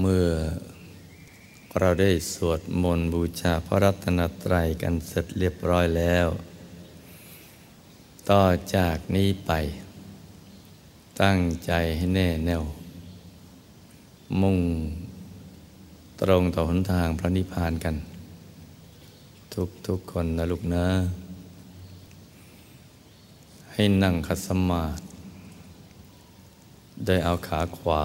เมื่อเราได้สวดมนต์บูชาพระรัตนตรัยกันเสร็จเรียบร้อยแล้ว ต่อจากนี้ไป ตั้งใจให้แน่แน่ว มุ่งตรงต่อหนทางพระนิพพานกัน ทุกทุกคนนะลูกนะ ให้นั่งคัสมาธิได้เอาขาขวา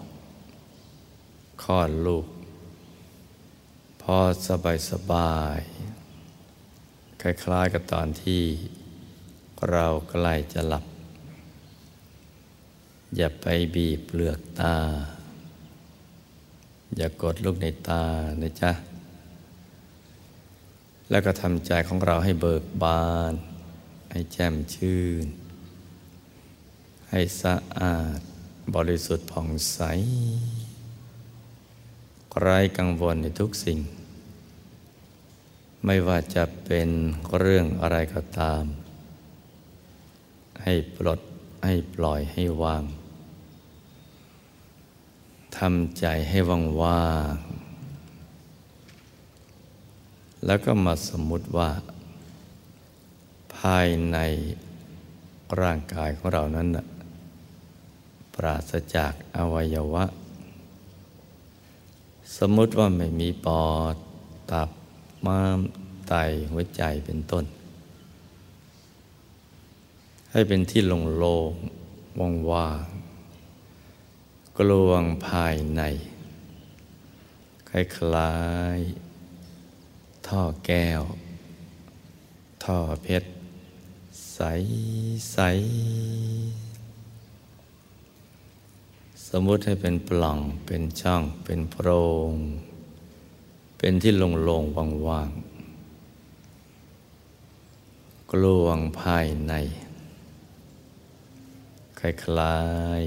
คลอดลูก พอสบายสบาย คล้ายๆกับตอนที่เราใกล้จะหลับ อย่าไปบีบเปลือกตา อย่ากดลูกในตานะจ๊ะ แล้วก็ทำใจของเราให้เบิกบาน ให้แจ่มชื่น ให้สะอาดบริสุทธิ์ผ่องใส ไร้กังวลในทุกสิ่ง ไม่ว่าจะเป็นเรื่องอะไรก็ตาม ให้ปลดให้ปล่อยให้วางทำใจให้ว่างว่างแล้วก็มาสมมุติว่า ภายในร่างกายของเรานั้นปราศจากอวัยวะ สมมติว่าไม่มีปอด ตับ ม้าม ไต หัวใจเป็นต้น ให้เป็นที่โล่งว่างกลวงภายใน คล้ายๆ ท่อแก้ว ท่อเพชร ใสใสมมุติให้เป็นปล่อง เป็นช่อง เป็นโพรง เป็นที่โล่งๆว่างๆ กลวงภายใน คล้าย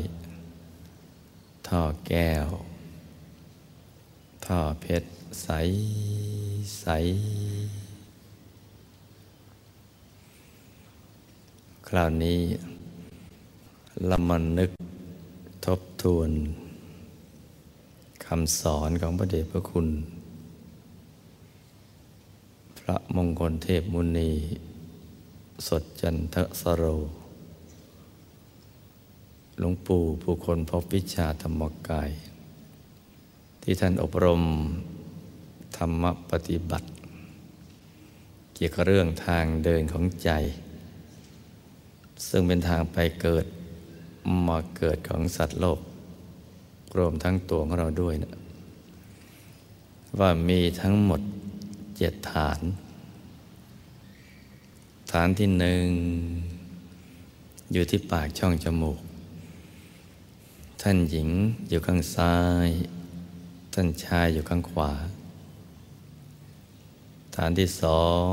ๆ ท่อแก้ว ท่อเพชรใสใสคราวนี้เรามานึก ทบทวนคำสอนของพระเดชพระคุณ พระมงคลเทพมุนี สดจันทสโร หลวงปู่ผู้คนพบวิชาธรรมกาย ที่ท่านอบรมธรรมปฏิบัติ เกี่ยวกับเรื่องทางเดินของใจ ซึ่งเป็นทางไปเกิด มาเกิดของสัตว์โลก รวมทั้งตัวของเราด้วยนะว่ามีทั้งหมดเจ็ดฐาน ฐานที่หนึ่ง อยู่ที่ปากช่องจมูก ท่านหญิงอยู่ข้างซ้าย ท่านชายอยู่ข้างขวา ฐานที่สอง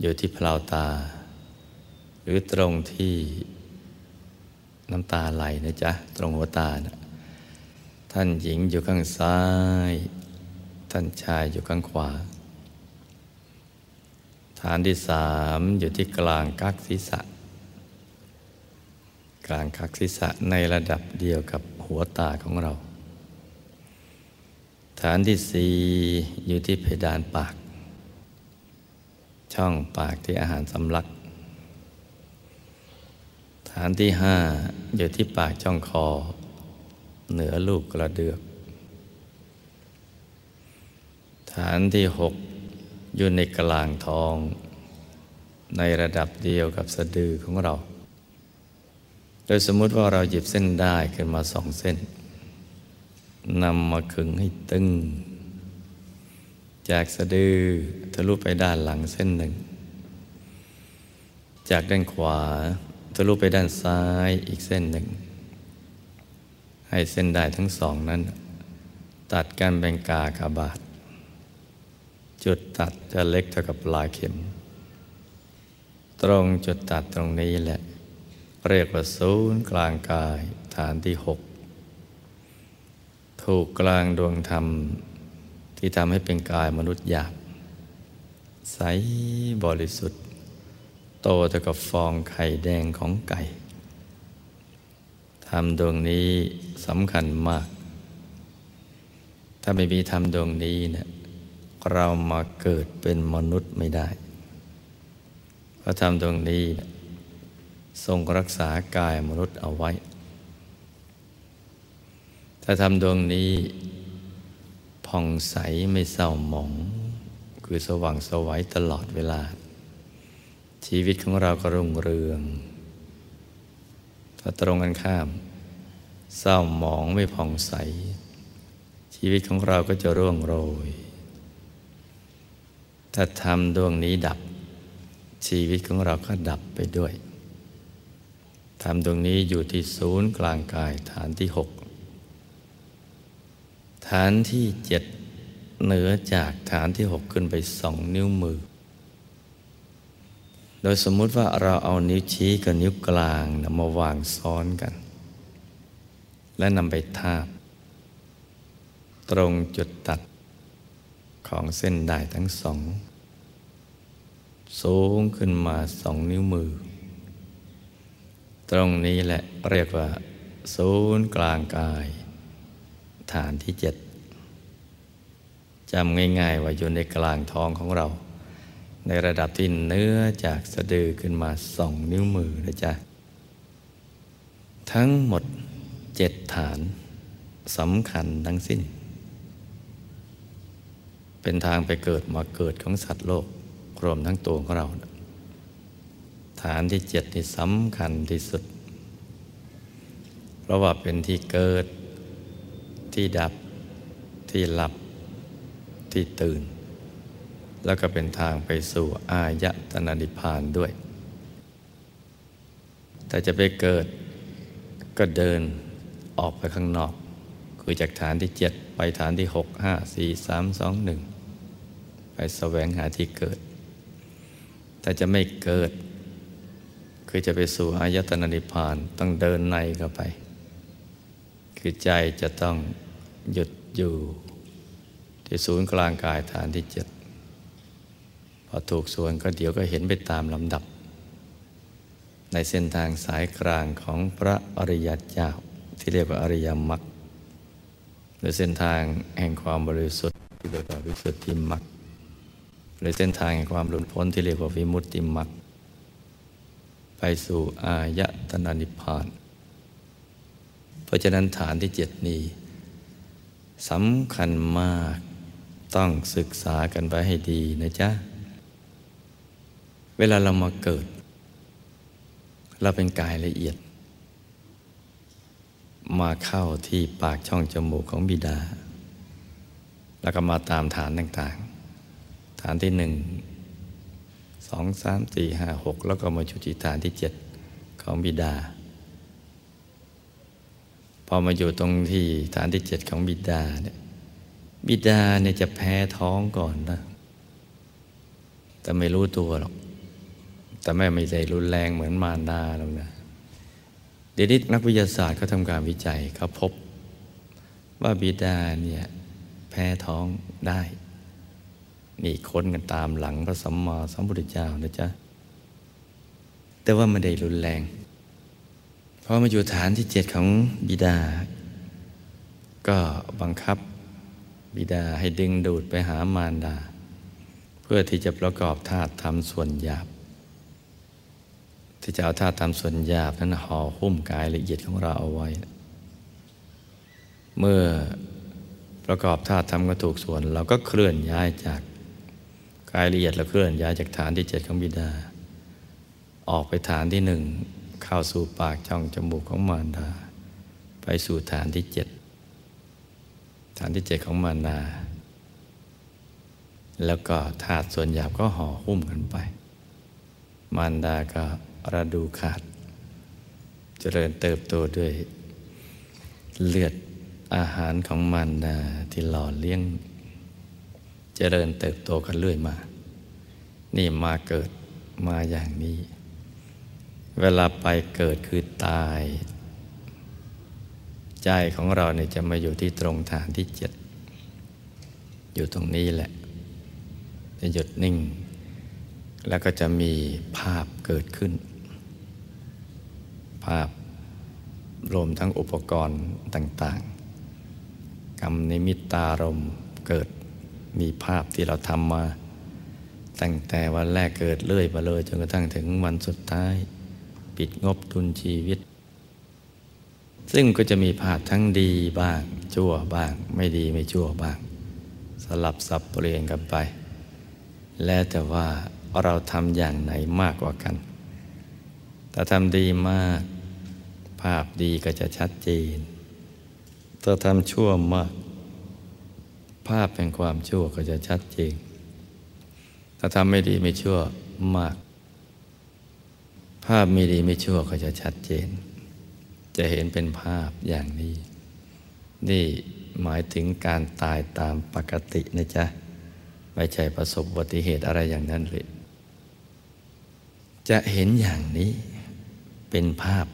อยู่ที่เพลาตา หรือตรงที่ น้ำตาไหลนะจ๊ะ ตรงหัวตานะท่านหญิงอยู่ข้างซ้าย ท่านชายอยู่ข้างขวา ฐานที่สามอยู่ที่กลางกักศีรษะ กลางกักศีรษะในระดับเดียวกับหัวตาของเรา ฐานที่สี่อยู่ที่เพดานปาก ช่องปากที่อาหารสำลัก ฐานที่ห้าอยู่ที่ปากช่องคอ เหนือลูกกระเดือก ฐานที่หกอยู่ในกลางท้อง ในระดับเดียวกับสะดือของเรา โดยสมมุติว่าเราหยิบเส้นได้ขึ้นมาสองเส้นนำมาขึงให้ตึง จากสะดือทะลุไปด้านหลังเส้นหนึ่ง จากด้านขวา ทะลุไปด้านซ้ายอีกเส้นหนึ่ง ให้เส้นได้ทั้งสองนั้น ตัดกันเป็นกากบาท จุดตัดจะเล็กเท่ากับปลายเข็ม ตรงจุดตัดตรงนี้แหละ เรียกว่าศูนย์กลางกายฐานที่หกถูกกลางดวงธรรมที่ทำให้เป็นกายมนุษย์หยาบใสบริสุทธิ์ โตเท่ากับฟองไข่แดงของไก่ธรรมดวงนี้สำคัญมาก ถ้าไม่มีธรรมดวงนี้เนี่ยเรามาเกิดเป็นมนุษย์ไม่ได้เพราะธรรมดวงนี้ทรงรักษากายมนุษย์เอาไว้ ถ้าทำดวงนี้ผ่องใสไม่เศร้าหมอง คือสว่างสวัยตลอดเวลา ชีวิตของเราก็รุ่งเรือง ถ้าตรงกันข้าม เศร้าหมองไม่ผ่องใส ชีวิตของเราก็จะร่วงโรย ถ้าทำดวงนี้ดับ ชีวิตของเราก็ดับไปด้วยทำดวงนี้อยู่ที่ศูนย์กลางกายฐานที่หกฐานที่เจ็ดเหนือจากฐานที่หกขึ้นไปสองนิ้วมือ โดยสมมุติว่าเราเอานิ้วชี้กับนิ้วกลางนำมาวางซ้อนกัน และนำไปทาบ ตรงจุดตัดของเส้นได้ทั้งสอง สูงขึ้นมาสองนิ้วมือ ตรงนี้แหละเรียกว่า ศูนย์กลางกาย ฐานที่เจ็ดจำง่ายๆว่าอยู่ในกลางท้องของเรา ในระดับที่เนื้อจากสะดือขึ้นมาสองนิ้วมือนะจ๊ะ ทั้งหมดเจ็ดฐานสำคัญทั้งสิ้น เป็นทางไปเกิดมาเกิดของสัตว์โลกรวมทั้งตัวของเรา ฐานที่เจ็ดนี่สำคัญที่สุด เพราะว่าเป็นที่เกิดที่ดับที่หลับที่ตื่น แล้วก็เป็นทางไปสู่อายตนะนิพพานด้วย แต่จะไปเกิดก็เดินออกไปข้างนอก คือจากฐานที่เจ็ดไปฐานที่หกห้าสี่สามสองหนึ่งไปแสวงหาที่เกิด แต่จะไม่เกิด คือจะไปสู่อายตนะนิพพานต้องเดินในเข้าไป คือใจจะต้องหยุดอยู่ ที่ศูนย์กลางกายฐานที่เจ็ด อถูกส่วนก็เดี๋ยวก็เห็นไปตามลำดับ ในเส้นทางสายกลางของพระอริยเจ้าที่เรียกว่าอริยมรรคหรือเส้นทางแห่งความบริสุทธิ์ที่เรียกว่าวิสุทธิมรรคหรือเส้นทางแห่งความหลุดพ้นที่เรียกว่าวิมุตติมรรคไปสู่อายตนะนิพพาน เพราะฉะนั้นฐานที่เจ็ดนี้สำคัญมากต้องศึกษากันไปให้ดีนะจ๊ะ วลาเรามาเกิด เราเป็นกายละเอียด มาเข้าที่ปากช่องจมูกของบิดา แล้วก็มาตามฐานต่างๆ ฐานที่หนึ่งสองสามสี่ห้าหกแล้วก็มาจุติฐานที่เจ็ดของบิดา พอมาอยู่ตรงที่ฐานที่เจ็ดของบิดาเนี่ยบิดาเนี่ยจะแพ้ท้องก่อนนะ แต่ไม่รู้ตัวหรอก แต่แม่ไม่ใจรุนแรงเหมือนมารดาหรอกนะเดี๋ยวนี้นักวิทยาศาสตร์เขาทำการวิจัยเขาพบ ว่าบิดาเนี่ยแพ้ท้องได้ นี่ค้นกันตามหลังพระสัมมาสัมพุทธเจ้านะจ๊ะ แต่ว่าไม่ได้รุนแรง เพราะมาอยู่ฐานที่เจ็ดของบิดา ก็บังคับบิดาให้ดึงดูดไปหามารดา เพื่อที่จะประกอบธาตุทำส่วนหยาบ ที่จะเอาธาตุทำส่วนหยาบนั้นห่อหุ้มกายละเอียดของเราเอาไว้ เมื่อประกอบธาตุทำก็ถูกส่วน เราก็เคลื่อนย้ายจากกายละเอียดเราเคลื่อนย้ายจากฐานที่เจ็ดของบิดา ออกไปฐานที่หนึ่งเข้าสู่ปากช่องจมูกของมารดา ไปสู่ฐานที่เจ็ดฐานที่เจ็ดของมานาแล้วก็ถาดส่วนหยาบก็ห่อหุ้มกันไป มารดาก็ ระดูขาด เจริญเติบโตด้วย เลือดอาหารของมันดาที่หล่อเลี้ยง เจริญเติบโตกันเรื่อยมา นี่มาเกิดมาอย่างนี้ เวลาไปเกิดคือตาย ใจของเราเนี่ยจะมาอยู่ที่ตรงฐานที่เจ็ด อยู่ตรงนี้แหละ จะหยุดนิ่ง แล้วก็จะมีภาพเกิดขึ้น ภาพ รวมทั้งอุปกรณ์ต่าง ๆ กรรมนิมิตตารมเกิดมีภาพที่เราทำมา ตั้งแต่วันแรกเกิดเรื่อยมาเลยจนกระทั่งถึงวันสุดท้าย ปิดงบทุนชีวิต ซึ่งก็จะมีภาพทั้งดีบ้าง ชั่วบ้าง ไม่ดีไม่ชั่วบ้าง สลับสับเปลี่ยนกันไป แล้วแต่ว่าเราทำอย่างไหนมากกว่ากัน ถ้าทำดีมาก ภาพดีก็จะชัดเจน ถ้าทำชั่วมาก ภาพแห่งความชั่วก็จะชัดเจน ถ้าทำไม่ดีไม่ชั่วมาก ภาพไม่ดีไม่ชั่วก็จะชัดเจน จะเห็นเป็นภาพอย่างนี้ นี่หมายถึงการตายตามปกตินะจ๊ะ ไม่ใช่ประสบอุบัติเหตุอะไรอย่างนั้นเลย จะเห็นอย่างนี้เป็นภาพ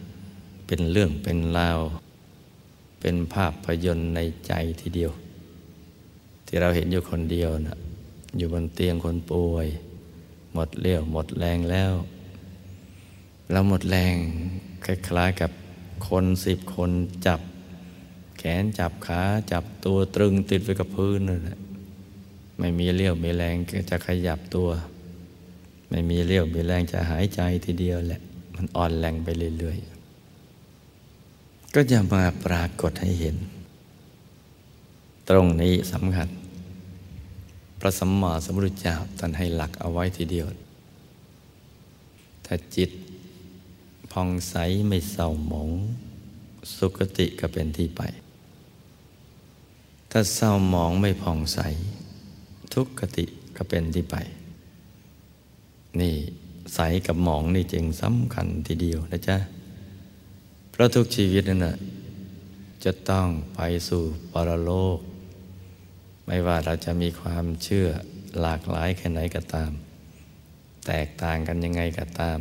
เป็นเรื่องเป็นราว เป็นภาพพยนตร์ในใจทีเดียว ที่เราเห็นอยู่คนเดียวนะอยู่บนเตียงคนป่วย หมดเลี้ยวหมดแรงแล้ว เราหมดแรงคล้ายๆกับคนสิบคนจับ แขนจับขาจับตัวตรึงติดไว้กับพื้นนั่นแหละไม่มีเลี้ยวมีแรงจะขยับตัว ไม่มีเลี้ยวมีแรงจะหายใจทีเดียวแหละ มันอ่อนแรงไปเรื่อยๆ ก็จะมาปรากฏให้เห็น ตรงนี้สำคัญ พระสัมมาสัมพุทธเจ้าท่านให้หลักเอาไว้ทีเดียว ถ้าจิตพองใสไม่เศร้าหมองสุคติก็เป็นที่ไป ถ้าเศร้าหมองไม่ผ่องใส ทุกขติก็เป็นที่ไป นี่ใสกับหมองนี่จึงสำคัญทีเดียวนะจ๊ะ ราะทุกชีวิตนั่นนะจะต้องไปสู่ปรโลก ไม่ว่าเราจะมีความเชื่อหลากหลายแค่ไหนก็ตาม แตกต่างกันยังไงก็ตาม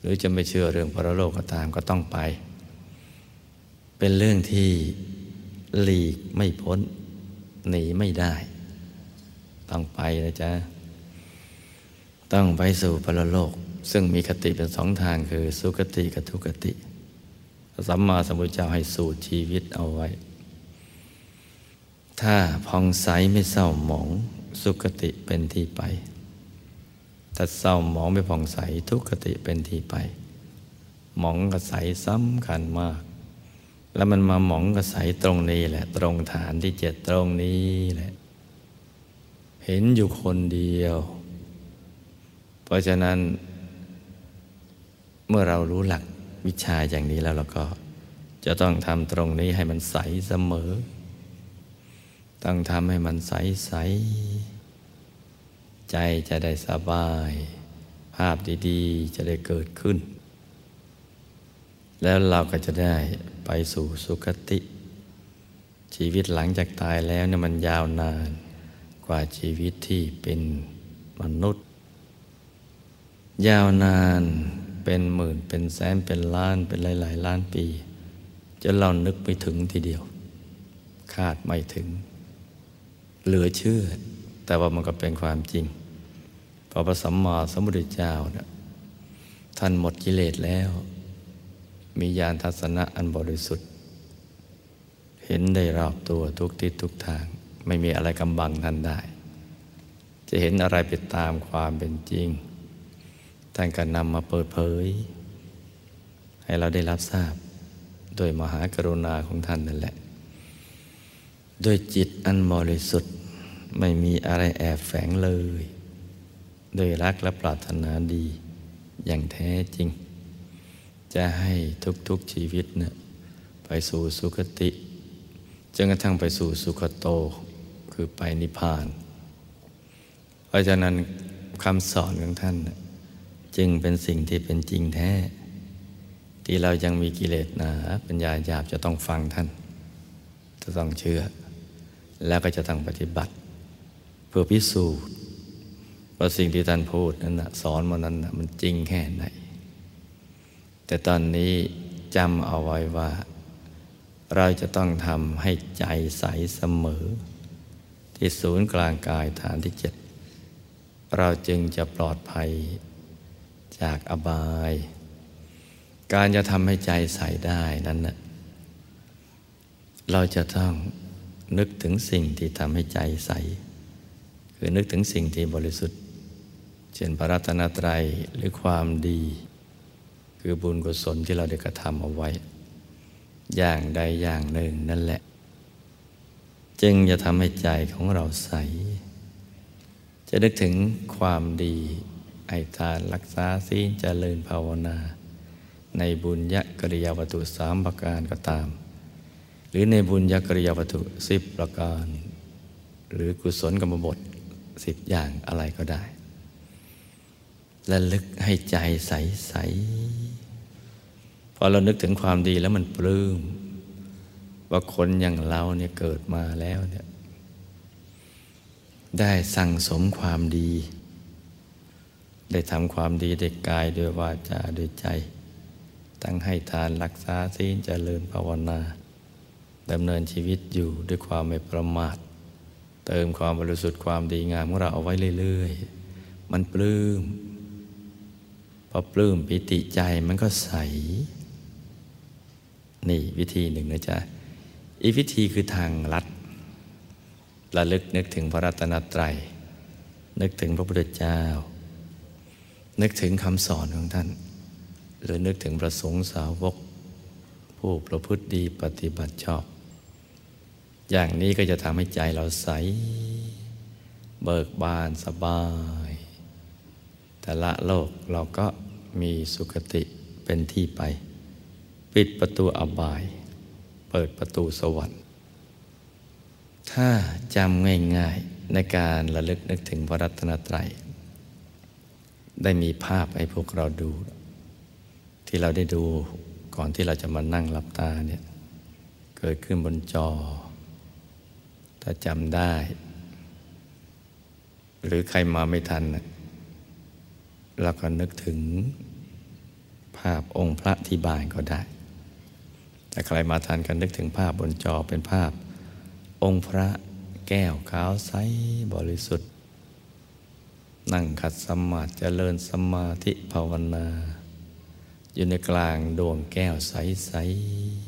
หรือจะไม่เชื่อเรื่องพรโลกก็ตามก็ต้องไป เป็นเรื่องที่หลีกไม่พ้น หนีไม่ได้ ต้องไปนะจ๊ะ ต้องไปสู่พรโลก ซึ่งมีคติเป็นสองทางคือสุคติกับทุกติ สัมมาสัมพุทธเจ้าให้สูตรชีวิตเอาไว้ ถ้าพองใสไม่เศร้าหมองสุขติเป็นที่ไป ถ้าเศร้าหมองไม่ผ่องใสทุกขติเป็นที่ไป หมองกับใสสำคัญมาก แล้วมันมาหมองกับใสตรงนี้แหละ ตรงฐานที่เจ็ดตรงนี้แหละ เห็นอยู่คนเดียว เพราะฉะนั้นเมื่อเรารู้หลัก วิชาอย่างนี้แล้วเราก็ จะต้องทำตรงนี้ให้มันใสเสมอ ต้องทำให้มันใสใส ใจจะได้สบาย ภาพดีๆ จะได้เกิดขึ้น แล้วเราก็จะได้ไปสู่สุคติ ชีวิตหลังจากตายแล้วเนี่ยมันยาวนาน กว่าชีวิตที่เป็นมนุษย์ ยาวนาน เป็นหมื่นเป็นแสนเป็นล้านเป็นหลายๆ ล้านปีจนเรานึกไม่ถึงทีเดียว คาดไม่ถึง เหลือเชื่อ แต่ว่ามันก็เป็นความจริงพอพระสัมมาสัมพุทธเจ้านี่ยท่านหมดกิเลสแล้ว มีญาณทัศนะอันบริสุทธิ์ เห็นได้รอบตัวทุกทิศทุกทาง ไม่มีอะไรกำบังท่านได้ จะเห็นอะไรไปตามความเป็นจริง ท่านก็นำมาเปิดเผย ให้เราได้รับทราบ โดยมหากรุณาของท่านนั่นแหละ ด้วยจิตอันบริสุทธิ์ไม่มีอะไรแอบแฝงเลย โดยรักและปรารถนาดีอย่างแท้จริง จะให้ทุกๆชีวิตเนะ่ยไปสู่สุคติจนกระทั่งไปสู่สุขโตคือไปนิพพาน เพราะฉะนั้นคำสอนของท่าน จึงเป็นสิ่งที่เป็นจริงแท้ ที่เรายังมีกิเลสหนาปัญญาหยาบจะต้องฟังท่าน จะต้องเชื่อ แล้วก็จะต้องปฏิบัติ เพื่อพิสูจน์ว่าสิ่งที่ท่านพูดนั้นนะสอนมานั้นนะมันจริงแค่ไหน แต่ตอนนี้จำเอาไว้ว่า เราจะต้องทำให้ใจใสเสมอ ที่ศูนย์กลางกายฐานที่เจ็ดเราจึงจะปลอดภัย จากอบาย การจะทำให้ใจใสได้นั้นนะเราจะต้องนึกถึงสิ่งที่ทำให้ใจใส คือนึกถึงสิ่งที่บริสุทธิ์ เช่นพระรัตนตรัยหรือความดี คือบุญกุศลที่เราได้กระทำเอาไว้ อย่างใดอย่างหนึ่งนั่นแหละ จึงจะทำให้ใจของเราใส จะนึกถึงความดี ไอทานรักษาศีลเจริญภาวนา ในบุญยกริยาวัตถุสามประการก็ตาม หรือในบุญยกริยาวัตถุสิบประการ หรือกุศลกรรมบทสิบอย่างอะไรก็ได้และลึกให้ใจใสใสพอเรานึกถึงความดีแล้วมันปลื้มว่าคนอย่างเราเนี่ยเกิดมาแล้วเนี่ยได้สั่งสมความดี ได้ทำความดีด้วยกายด้วยวาจาด้วยใจ ตั้งให้ทานรักษาศีลเจริญภาวนาดำเนินชีวิตอยู่ด้วยความไม่ประมาท เติมความบริสุทธิ์ความดีงามของเราเอาไว้เรื่อยๆ มันปลื้มพอปลื้มปิติใจมันก็ใส นี่วิธีหนึ่งนะจ๊ะ อีกวิธีคือทางลัดระลึกนึกถึงพระรัตนตรัย นึกถึงพระพุทธเจ้า นึกถึงคำสอนของท่าน หรือนึกถึงประสงค์สาวก ผู้ประพฤติดีปฏิบัติชอบ อย่างนี้ก็จะทำให้ใจเราใส เบิกบานสบาย แต่ละโลกเราก็มีสุคติเป็นที่ไป ปิดประตูอบาย เปิดประตูสวรรค์ ถ้าจำง่ายๆในการระลึกนึกถึงพระรัตนตรัย ได้มีภาพให้พวกเราดู ที่เราได้ดูก่อนที่เราจะมานั่งหลับตาเนี่ยเกิดขึ้นบนจอ ถ้าจำได้ หรือใครมาไม่ทันเราก็นึกถึงภาพองค์พระที่บ้านก็ได้ แต่ใครมาทันก็นึกถึงภาพบนจอเป็นภาพ องค์พระแก้วขาวใสบริสุทธิ์ นั่งขัดสมาธิเจริญสมาธิภาวนา อยู่ในกลางดวงแก้วใส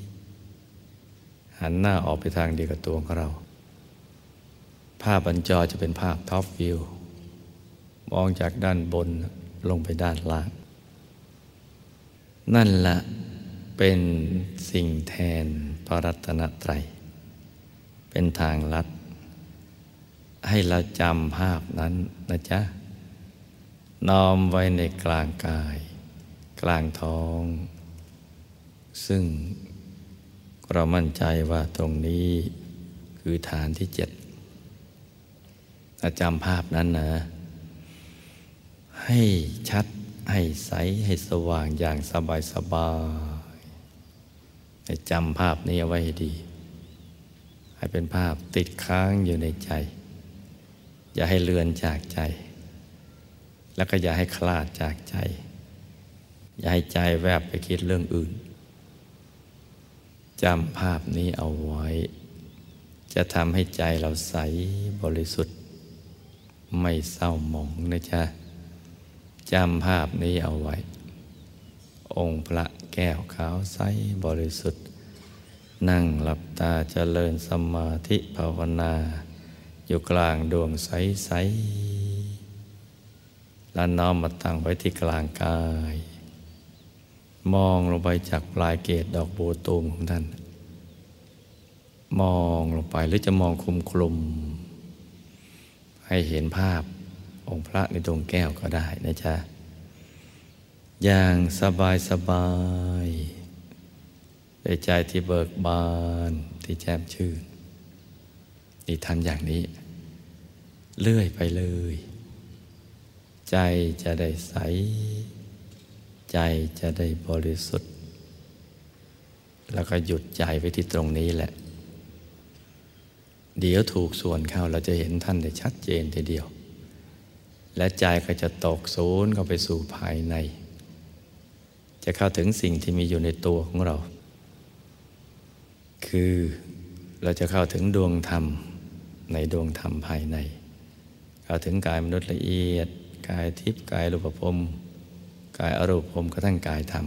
ๆ หันหน้าออกไปทางเดียวกับตัวของเรา ภาพบนจอจะเป็นภาพท็อปวิว มองจากด้านบนลงไปด้านล่าง นั่นละเป็นสิ่งแทนพระรัตนตรัย เป็นทางลัดให้เราจำภาพนั้นนะจ๊ะ น้อมไว้ในกลางกาย กลางท้อง ซึ่งเรามั่นใจว่าตรงนี้คือฐานที่เจ็ดจำภาพนั้นนะ ให้ชัด ให้ใส ให้สว่างอย่างสบายสบายให้จำภาพนี้เอาไว้ให้ดี ให้เป็นภาพติดค้างอยู่ในใจ อย่าให้เลือนจากใจ แล้วก็อย่าให้คลาดจากใจ อย่าให้ใจแวบไปคิดเรื่องอื่นจำภาพนี้เอาไว้ จะทำให้ใจเราใสบริสุทธิ์ ไม่เศร้าหมองนะจ๊ะจำภาพนี้เอาไว้ องค์พระแก้วขาวใสบริสุทธิ์ นั่งหลับตาเจริญสมาธิภาวนา อยู่กลางดวงใสๆ แล้วน้อมมาตั้งไว้ที่กลางกาย มองลงไปจากปลายเกศดอกโบตูมของท่าน มองลงไปหรือจะมองคลุมคลุม ให้เห็นภาพองค์พระในดวงแก้วก็ได้นะจ๊ะ อย่างสบายสบายในใจที่เบิกบานที่แจ่มชื่นนี่ทำอย่างนี้ เลื่อยไปเลย ใจจะได้ใส ใจจะได้บริสุทธิ์ แล้วก็หยุดใจไว้ที่ตรงนี้แหละ เดี๋ยวถูกส่วนเข้าเราจะเห็นท่านได้ชัดเจนทีเดียว และใจก็จะตกศูนย์เข้าไปสู่ภายใน จะเข้าถึงสิ่งที่มีอยู่ในตัวของเรา คือเราจะเข้าถึงดวงธรรมในดวงธรรมภายในเข้าถึงกายมนุษย์ละเอียด กายทิพย์กายรูปภพกายอรูปภพกระทั่งกายธรรม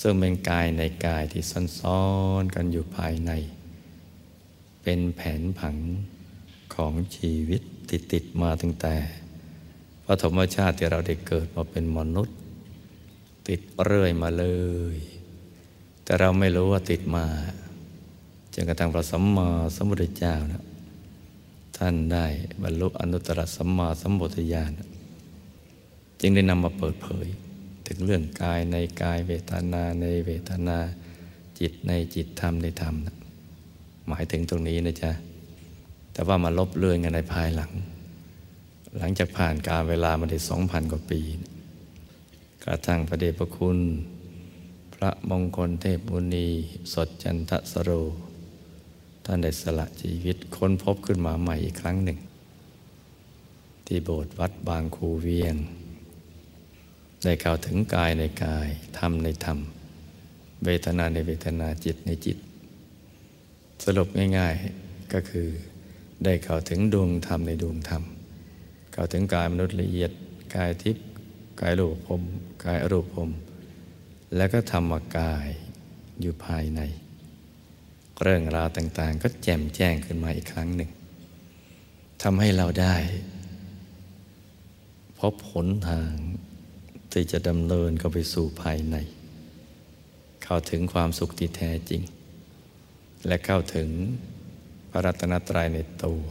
ซึ่งเป็นกายในกายที่ซ้อนๆกันอยู่ภายใน เป็นแผนผังของชีวิตติดติดมาตั้งแต่พระธรรมชาติที่เราได้เกิดมาเป็นมนุษย์ ติดเรื่อยมาเลย แต่เราไม่รู้ว่าติดมาจนกระทั่งพระสัมมาสัมพุทธเจ้านะท่านได้บรรลุอนุตตรสัมมาสัมพุทธญาณ จึงได้นำมาเปิดเผย ถึงเรื่องกายในกายเวทนาในเวทนาจิตในจิตธรรมในธรรมนะหมายถึงตรงนี้นะจ๊ะ แต่ว่ามาลบเลือนกันในภายหลัง หลังจากผ่านการเวลามาได้สองพันกว่าปี กระทั่งพระเดชพระคุณ พระมงคลเทพบุณีสดจันทสโร ท่านได้สละชีวิตค้นพบขึ้นมาใหม่อีกครั้งหนึ่ง ที่โบสถ์วัดบางคูเวียง ได้เข้าวถึงกายในกาย ธรรมในธรรม เวทนาในเวทนาจิตในจิต สรุปง่ายๆก็คือ ได้เข้าวถึงดวงธรรมในดวงธรรมเข้าวถึงกายมนุษย์ละเอียด กายทิพย์กายรูปภพกายอรูปภพแล้วก็ธรรมกายอยู่ภายใน เรื่องราวต่างๆ ก็แจ่มแจ้งขึ้นมาอีกครั้งหนึ่งทำให้เราได้ พบผลทาง ที่จะดำเนินเข้าไปสู่ภายใน เข้าถึงความสุขที่แท้จริง และเข้าถึงพระรัตนตรัยในตัว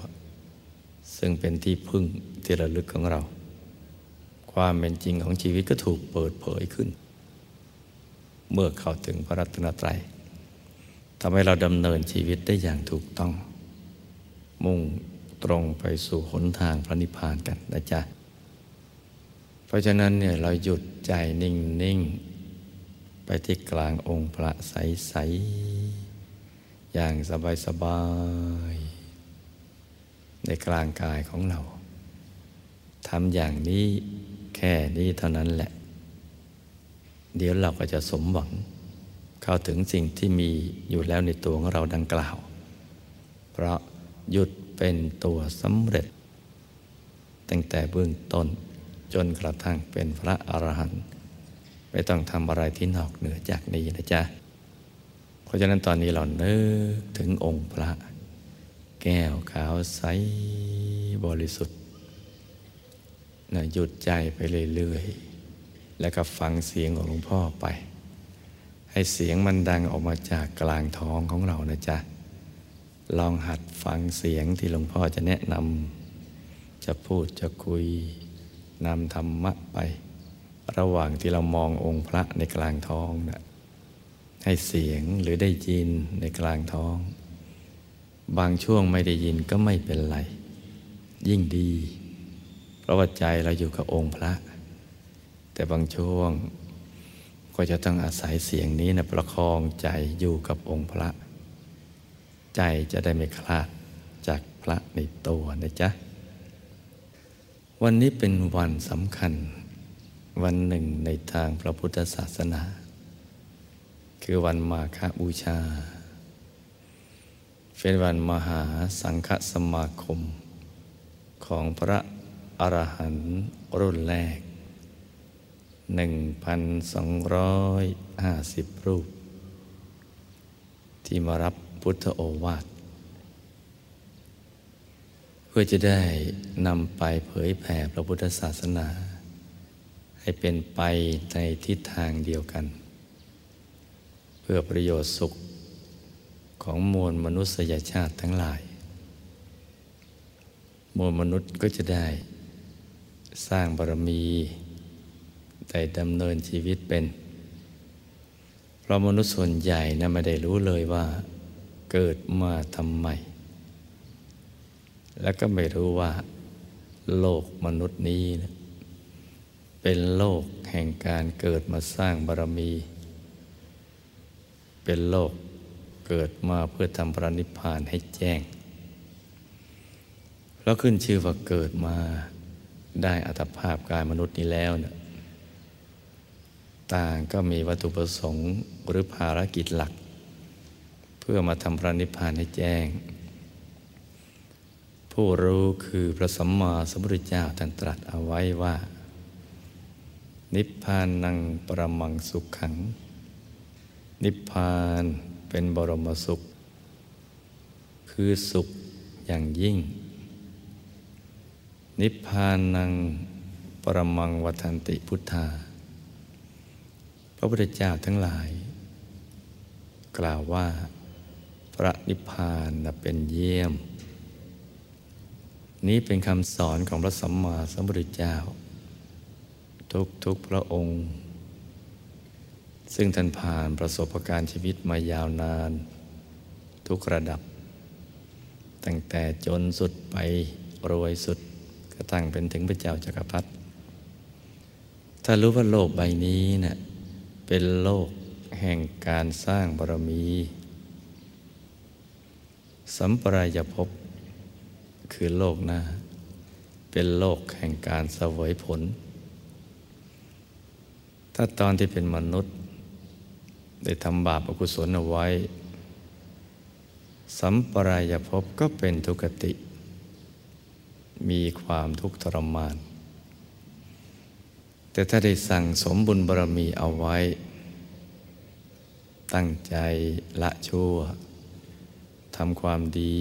ซึ่งเป็นที่พึ่งที่ระลึกของเรา ความเป็นจริงของชีวิตก็ถูกเปิดเผยขึ้น เมื่อเข้าถึงพระรัตนตรัยทำให้เราดำเนินชีวิตได้อย่างถูกต้อง มุ่งตรงไปสู่หนทางพระนิพพานกันนะจ๊ะ เพราะฉะนั้นเนี่ยเราหยุดใจนิ่ง ๆ ไปที่กลางองค์พระใส ๆ อย่างสบาย ๆ ในกลางกายของเราทำอย่างนี้แค่นี้เท่านั้นแหละ เดี๋ยวเราก็จะสมหวัง เข้าถึงสิ่งที่มีอยู่แล้วในตัวของเราดังกล่าว เพราะหยุดเป็นตัวสำเร็จ ตั้งแต่เบื้องต้น จนกระทั่งเป็นพระอรหันต์ไม่ต้องทำอะไรที่นอกเหนือจากนี้นะจ๊ะ เพราะฉะนั้นตอนนี้เราเนึกถึงองค์พระ แก้วขาวใสบริสุทธิ์นะหยุดใจไปเรื่อยๆ แล้วก็ฟังเสียงของหลวงพ่อไป ให้เสียงมันดังออกมาจากกลางท้องของเรานะจ๊ะ ลองหัดฟังเสียงที่หลวงพ่อจะแนะนำจะพูดจะคุย นำธรรมะไป ระหว่างที่เรามององค์พระในกลางท้องนะให้เสียงหรือได้ยินในกลางท้อง บางช่วงไม่ได้ยินก็ไม่เป็นไร ยิ่งดี เพราะว่าใจเราอยู่กับองค์พระ แต่บางช่วงก็จะต้องอาศัยเสียงนี้นะประคองใจอยู่กับองค์พระ ใจจะได้ไม่คลาดจากพระในตัวนะจ๊ะ วันนี้เป็นวันสำคัญ วันหนึ่งในทางพระพุทธศาสนา คือวันมาฆบูชา เป็นวันมหาสังฆสมาคม ของพระอรหันต์รุ่นแรก 1,250 รูป ที่มารับพุทธโอวาท พื่อจะได้นำไปเผยแผ่พระพุทธศาสนา ให้เป็นไปในทิศทางเดียวกัน เพื่อประโยชน์สุขของมวลมนุษยชาติทั้งหลาย มวลมนุษย์ก็จะได้สร้างบารมีได้ดำเนินชีวิตเป็น เพราะมนุษย์ส่วนใหญ่นะไม่ได้รู้เลยว่า เกิดมาทำไม แล้วก็ไม่รู้ว่า โลกมนุษย์นี้นะเป็นโลกแห่งการเกิดมาสร้างบารมีเเป็นโลกเกิดมาเพื่อทำพระนิพพานให้แจ้ง แล้วขึ้นชื่อว่าเกิดมาได้อัตภาพกายมนุษย์นี้แล้วเนี่ยต่างก็มีวัตถุประสงค์หรือภารกิจหลัก เพื่อมาทำพระนิพพานให้แจ้ง ผู้รู้คือพระสัมมาสัมพุทธเจ้าท่านตรัสเอาไว้ว่า นิพพานนังประมังสุขขัง นิพพานเป็นบรมสุข คือสุขอย่างยิ่ง นิพพานังประมังวัฏันติพุทธา พระพุทธเจ้าทั้งหลาย กล่าวว่า พระนิพพานเป็นเยี่ยม นี้เป็นคำสอนของพระสัมมาสัมพุทธเจ้า ทุกทุกพระองค์ ซึ่งท่านผ่านประสบการณ์ชีวิตมายาวนาน ทุกระดับ ตั้งแต่จนสุดไปรวยสุดกระทั่งเป็นถึงพระเจ้าจักรพรรดิถ้ารู้ว่าโลกใบนี้นะ่ะเป็นโลกแห่งการสร้างบารมี สัมปรายภพ คือโลกหน้า เป็นโลกแห่งการเสวยผล ถ้าตอนที่เป็นมนุษย์ ได้ทำบาปอกุศลเอาไว้ สัมปรายภพก็เป็นทุกติ มีความทุกข์ทรมาน แต่ถ้าได้สั่งสมบุญบารมีเอาไว้ ตั้งใจละชั่วทำความดี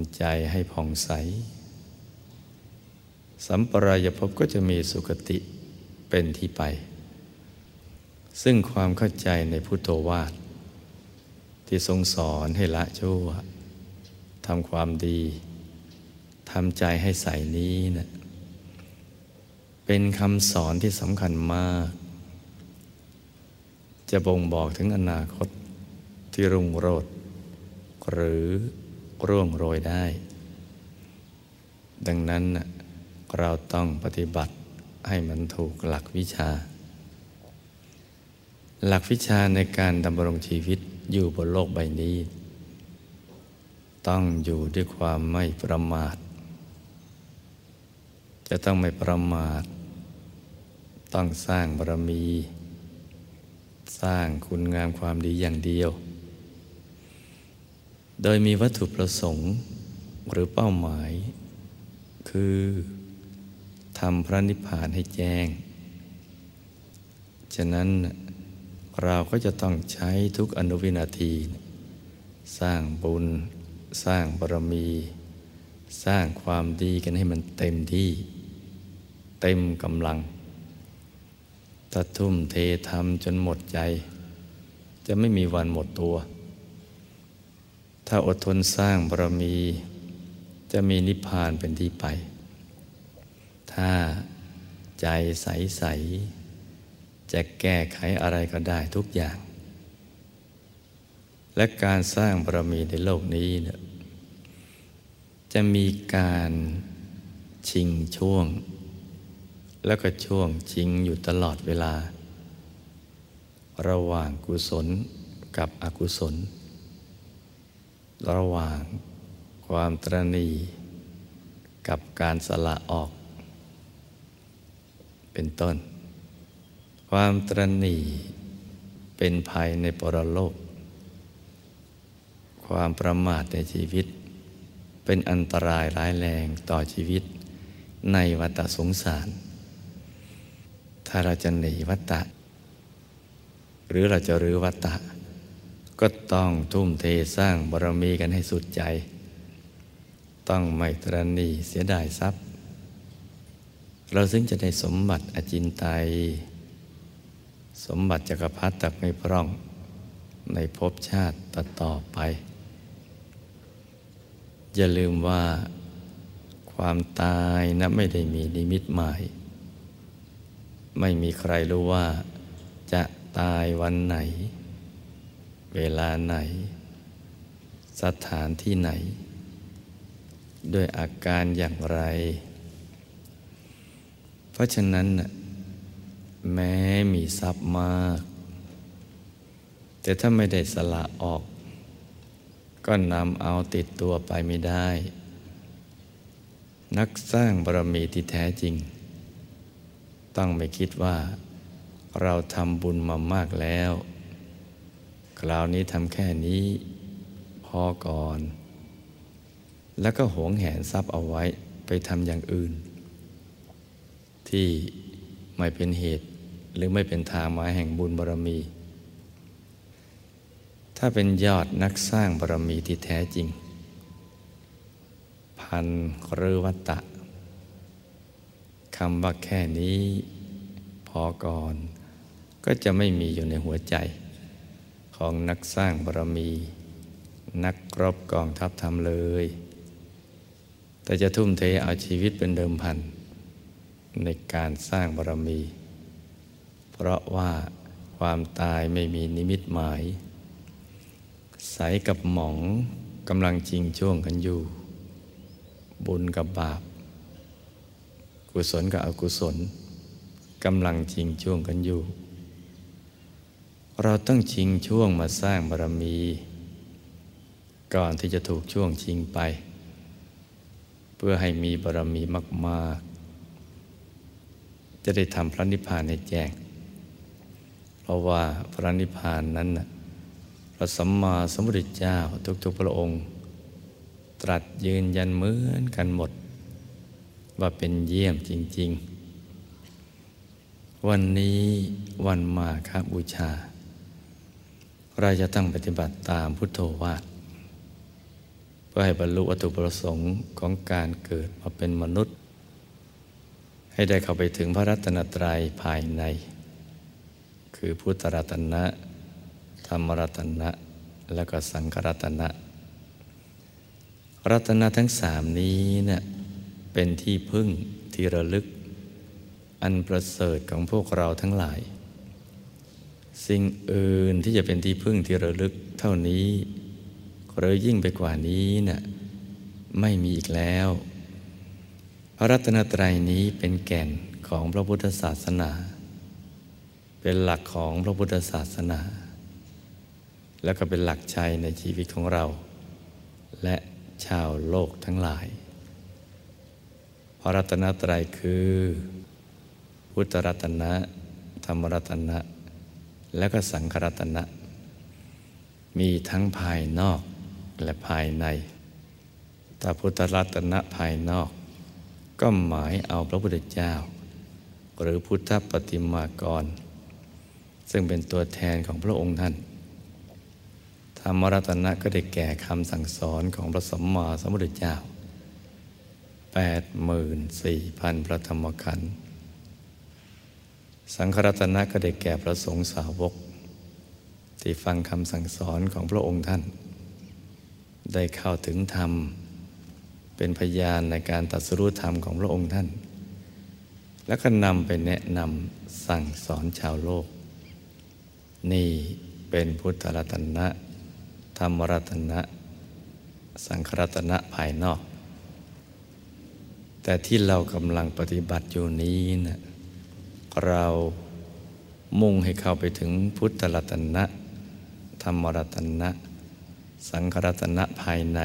ำใจให้ผ่องใส สัมปรายภพก็จะมีสุคติเป็นที่ไป ซึ่งความเข้าใจในพุทโธวาท ที่ทรงสอนให้ละชั่วทำความดีทำใจให้ใสนี้นะเป็นคำสอนที่สำคัญมาก จะบ่งบอกถึงอนาคตที่รุ่งโรจน์หรือ ร่วงโรยได้ ดังนั้นเราต้องปฏิบัติให้มันถูกหลักวิชา หลักวิชาในการดำรงชีวิตอยู่บนโลกใบนี้ ต้องอยู่ด้วยความไม่ประมาท จะต้องไม่ประมาท ต้องสร้างบารมี สร้างคุณงามความดีอย่างเดียว โดยมีวัตถุประสงค์หรือเป้าหมาย คือทำพระนิพพานให้แจ้ง ฉะนั้นเราก็จะต้องใช้ทุกอนุวินาที สร้างบุญ สร้างบารมี สร้างความดีกันให้มันเต็มที่ เต็มกำลังถ้าทุ่มเททำจนหมดใจ จะไม่มีวันหมดตัว ถ้าอดทนสร้างบารมี จะมีนิพพานเป็นที่ไป ถ้าใจใสใสจะแก้ไขอะไรก็ได้ทุกอย่าง และการสร้างบารมีในโลกนี้เนี่ยจะมีการชิงช่วง แล้วก็ช่วงชิงอยู่ตลอดเวลา ระหว่างกุศลกับอกุศล ระหว่างความตรณีกับการสละออก เป็นต้น ความตรณีเป็นภัยในปรโลก ความประมาทในชีวิต เป็นอันตรายร้ายแรงต่อชีวิตในวัฏสงสาร ถ้าเราจะหนีวัตตะหรือเราจะรื้อวัตตะ ก็ต้องทุ่มเทสร้างบารมีกันให้สุดใจ ต้องไม่ตรณีเสียดายทรัพย์ เราซึ่งจะได้สมบัติอจินไตยสมบัติจักรพรรดิตักไม่พร่อง ในภพชาติต่อต่อไป อย่าลืมว่าความตายนะไม่ได้มีนิมิตหมาย ไม่มีใครรู้ว่าจะตายวันไหน เวลาไหน สถานที่ไหน ด้วยอาการอย่างไร เพราะฉะนั้นแม้มีทรัพย์มาก แต่ถ้าไม่ได้สละออก ก็นำเอาติดตัวไปไม่ได้ นักสร้างบารมีที่แท้จริง ต้องไม่คิดว่าเราทำบุญมามากแล้ว คราวนี้ทำแค่นี้ พอก่อน แล้วก็หวงแหนทรัพย์เอาไว้ไปทำอย่างอื่น ที่ไม่เป็นเหตุหรือไม่เป็นทางมาแห่งบุญบารมี ถ้าเป็นยอดนักสร้างบารมีที่แท้จริง พันหรือวัตตะคำว่าแค่นี้ พอก่อน ก็จะไม่มีอยู่ในหัวใจ ของนักสร้างบารมี นักรบกองทัพทำเลย แต่จะทุ่มเทเอาชีวิตเป็นเดิมพัน ในการสร้างบารมี เพราะว่าความตายไม่มีนิมิตหมาย ใสกับหมองกำลังจริงช่วงกันอยู่ บุญกับบาป กุศลกับอกุศลกำลังจริงช่วงกันอยู่ เราต้องชิงช่วงมาสร้างบารมี ก่อนที่จะถูกช่วงชิงไป เพื่อให้มีบารมีมาก ๆ จะได้ทำพระนิพพานในแจ้ง เพราะว่าพระนิพพานนั้นนะพระสัมมาสัมพุทธเจ้าทุก ๆ พระองค์ ตรัสยืนยันเหมือนกันหมด ว่าเป็นเยี่ยมจริง ๆ วันนี้วันมาคบูชา เราจะต้องปฏิบัติตามพุทโธวาทเพื่อให้บรรลุวัตถุประสงค์ของการเกิดมาเป็นมนุษย์ ให้ได้เข้าไปถึงพระรัตนตรัยภายใน คือพุทธรัตนะธรรมรัตนะ และก็สังฆรัตนะ รัตนะทั้งสามนี้เนะี่ยเป็นที่พึ่งที่ระลึก อันประเสริฐของพวกเราทั้งหลาย สิ่งอื่นที่จะเป็นที่พึ่งที่ระลึกเท่านี้หรือยิ่งไปกว่านี้นะ่ะไม่มีอีกแล้ว พระรัตนตรัยนี้เป็นแก่นของพระพุทธศาสนา เป็นหลักของพระพุทธศาสนา แล้วก็เป็นหลักชัยในชีวิตของเรา และชาวโลกทั้งหลาย พระรัตนตรัยคือ พุทธรัตนะ ธรรมรัตนะ และก็สังฆรัตนะ มีทั้งภายนอกและภายในถ้าพุทธรัตนะภายนอก ก็หมายเอาพระพุทธเจ้า หรือพุทธปฏิมากร ซึ่งเป็นตัวแทนของพระองค์ท่าน ธรรมรัตนะก็ได้แก่คำสั่งสอนของพระสัมมาสัมพุทธเจ้าแปดหมื่นสี่พันพระธรรมขันธ์ สังฆรัตนะก็ได้แก่พระสงฆ์สาวก ที่ฟังคำสั่งสอนของพระองค์ท่าน ได้เข้าถึงธรรม เป็นพยานในการตัดสรุธรรมของพระองค์ท่าน แล้วก็นำไปแนะนำสั่งสอนชาวโลก นี่เป็นพุทธรัตนะ ธรรมรัตนะ สังฆรัตนะภายนอก แต่ที่เรากำลังปฏิบัติอยู่นี้นะ เรามุ่งให้เข้าไปถึงพุทธรัตนะ ธรรมรัตนะ สังฆรัตนะภายใน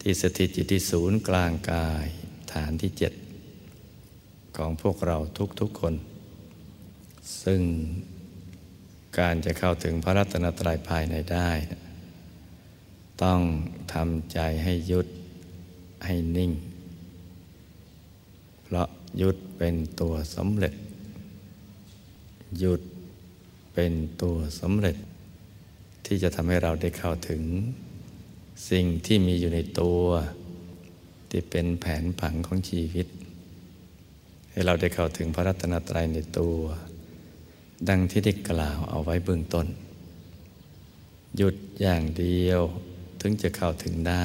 ที่สถิตอยู่ที่ศูนย์กลางกายฐานที่เจ็ดของพวกเราทุกๆคน ซึ่งการจะเข้าถึงพระรัตนตรัยภายในได้ ต้องทำใจให้ยุดให้นิ่ง ราะยุดเป็นตัวสำเร็จ หยุดเป็นตัวสำเร็จ ที่จะทำให้เราได้เข้าถึง สิ่งที่มีอยู่ในตัว ที่เป็นแผนผังของชีวิต ให้เราได้เข้าถึงพระรัตนตรัยในตัว ดังที่ได้กล่าวเอาไว้เบื้องต้น หยุดอย่างเดียวถึงจะเข้าถึงได้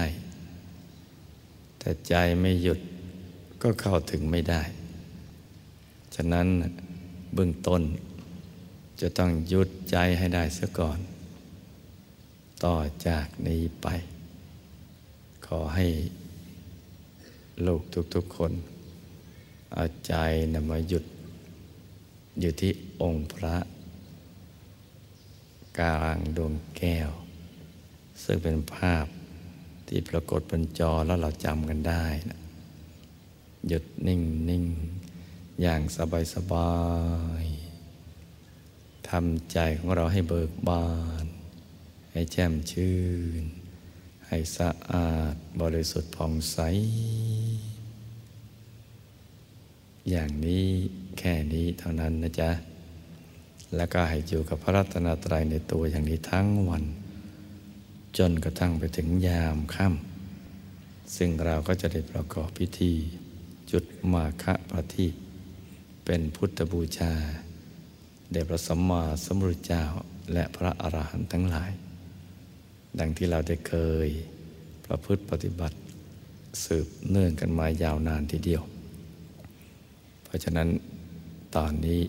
แต่ใจไม่หยุด ก็เข้าถึงไม่ได้ ฉะนั้นเบื้องต้น จะต้องหยุดใจให้ได้เสียก่อน ต่อจากนี้ไป ขอให้ลูกทุกๆคน เอาใจนำมาหยุด อยู่ที่องค์พระ กลางดวงแก้ว ซึ่งเป็นภาพที่ปรากฏบนจอแล้วเราจำกันได้นะ หยุดนิ่งนิ่งอย่างสบายสบายทำใจของเราให้เบิกบาน ให้แจ่มชื่น ให้สะอาดบริสุทธิ์ผ่องใส อย่างนี้แค่นี้เท่านั้นนะจ๊ะ แล้วก็ให้อยู่กับพระรัตนตรัยในตัวอย่างนี้ทั้งวัน จนกระทั่งไปถึงยามค่ำซึ่งเราก็จะได้ประกอบพิธี จุดมาคะประทีปเป็นพุทธบูชาแด่พระสัมมาสัมพุทธเจ้าและพระอรหันต์ทั้งหลาย ดังที่เราได้เคย ประพฤติปฏิบัติสืบเนื่องกันมายาวนานทีเดียว เพราะฉะนั้นตอนนี้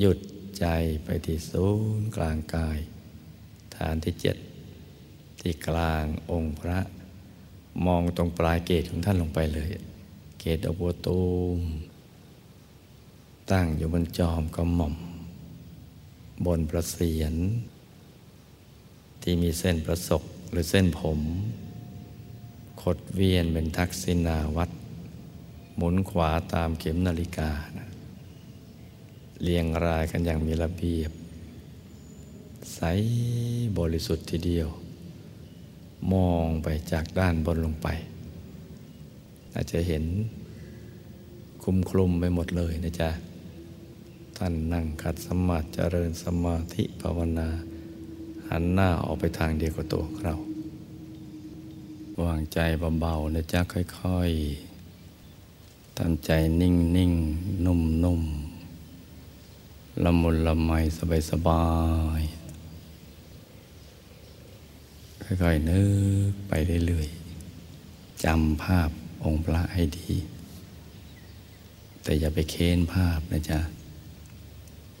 หยุดใจไปที่ศูนย์กลางกาย ฐานที่เจ็ดที่กลางองค์พระมองตรงปลายเกศของท่านลงไปเลย เกศดอกบัวตูม ตั้งอยู่บนจอมกระหม่อม บนประเสียน ที่มีเส้นประศกหรือเส้นผมขดเวียนเป็นทักษิณาวัดหมุนขวาตามเข็มนาฬิกานะเรียงรายกันอย่างมีระเบียบ ใสบริสุทธิ์ทีเดียว มองไปจากด้านบนลงไป อาจจะเห็นคุมคลุมไปหมดเลยนะจ๊ะ ท่านนั่งขัดสมาธิเจริญสมาธิภาวนา หันหน้าออกไปทางเดียวกับตัวเรา วางใจเบาๆนะจ๊ะค่อยๆทำใจนิ่งๆนุ่มๆละมุนละไมสบายๆค่อยๆนึกไปเรื่อยๆจำภาพ องค์พระให้ดี แต่อย่าไปเค้นภาพนะจ๊ะ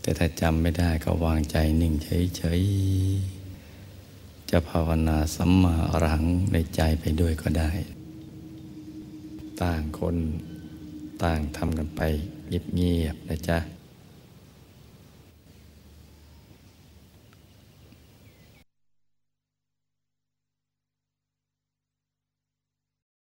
แต่ถ้าจำไม่ได้ก็วางใจนิ่งเฉยๆ จะภาวนาสัมมาอรังในใจไปด้วยก็ได้ ต่างคนต่างทำกันไปเงียบๆนะจ๊ะ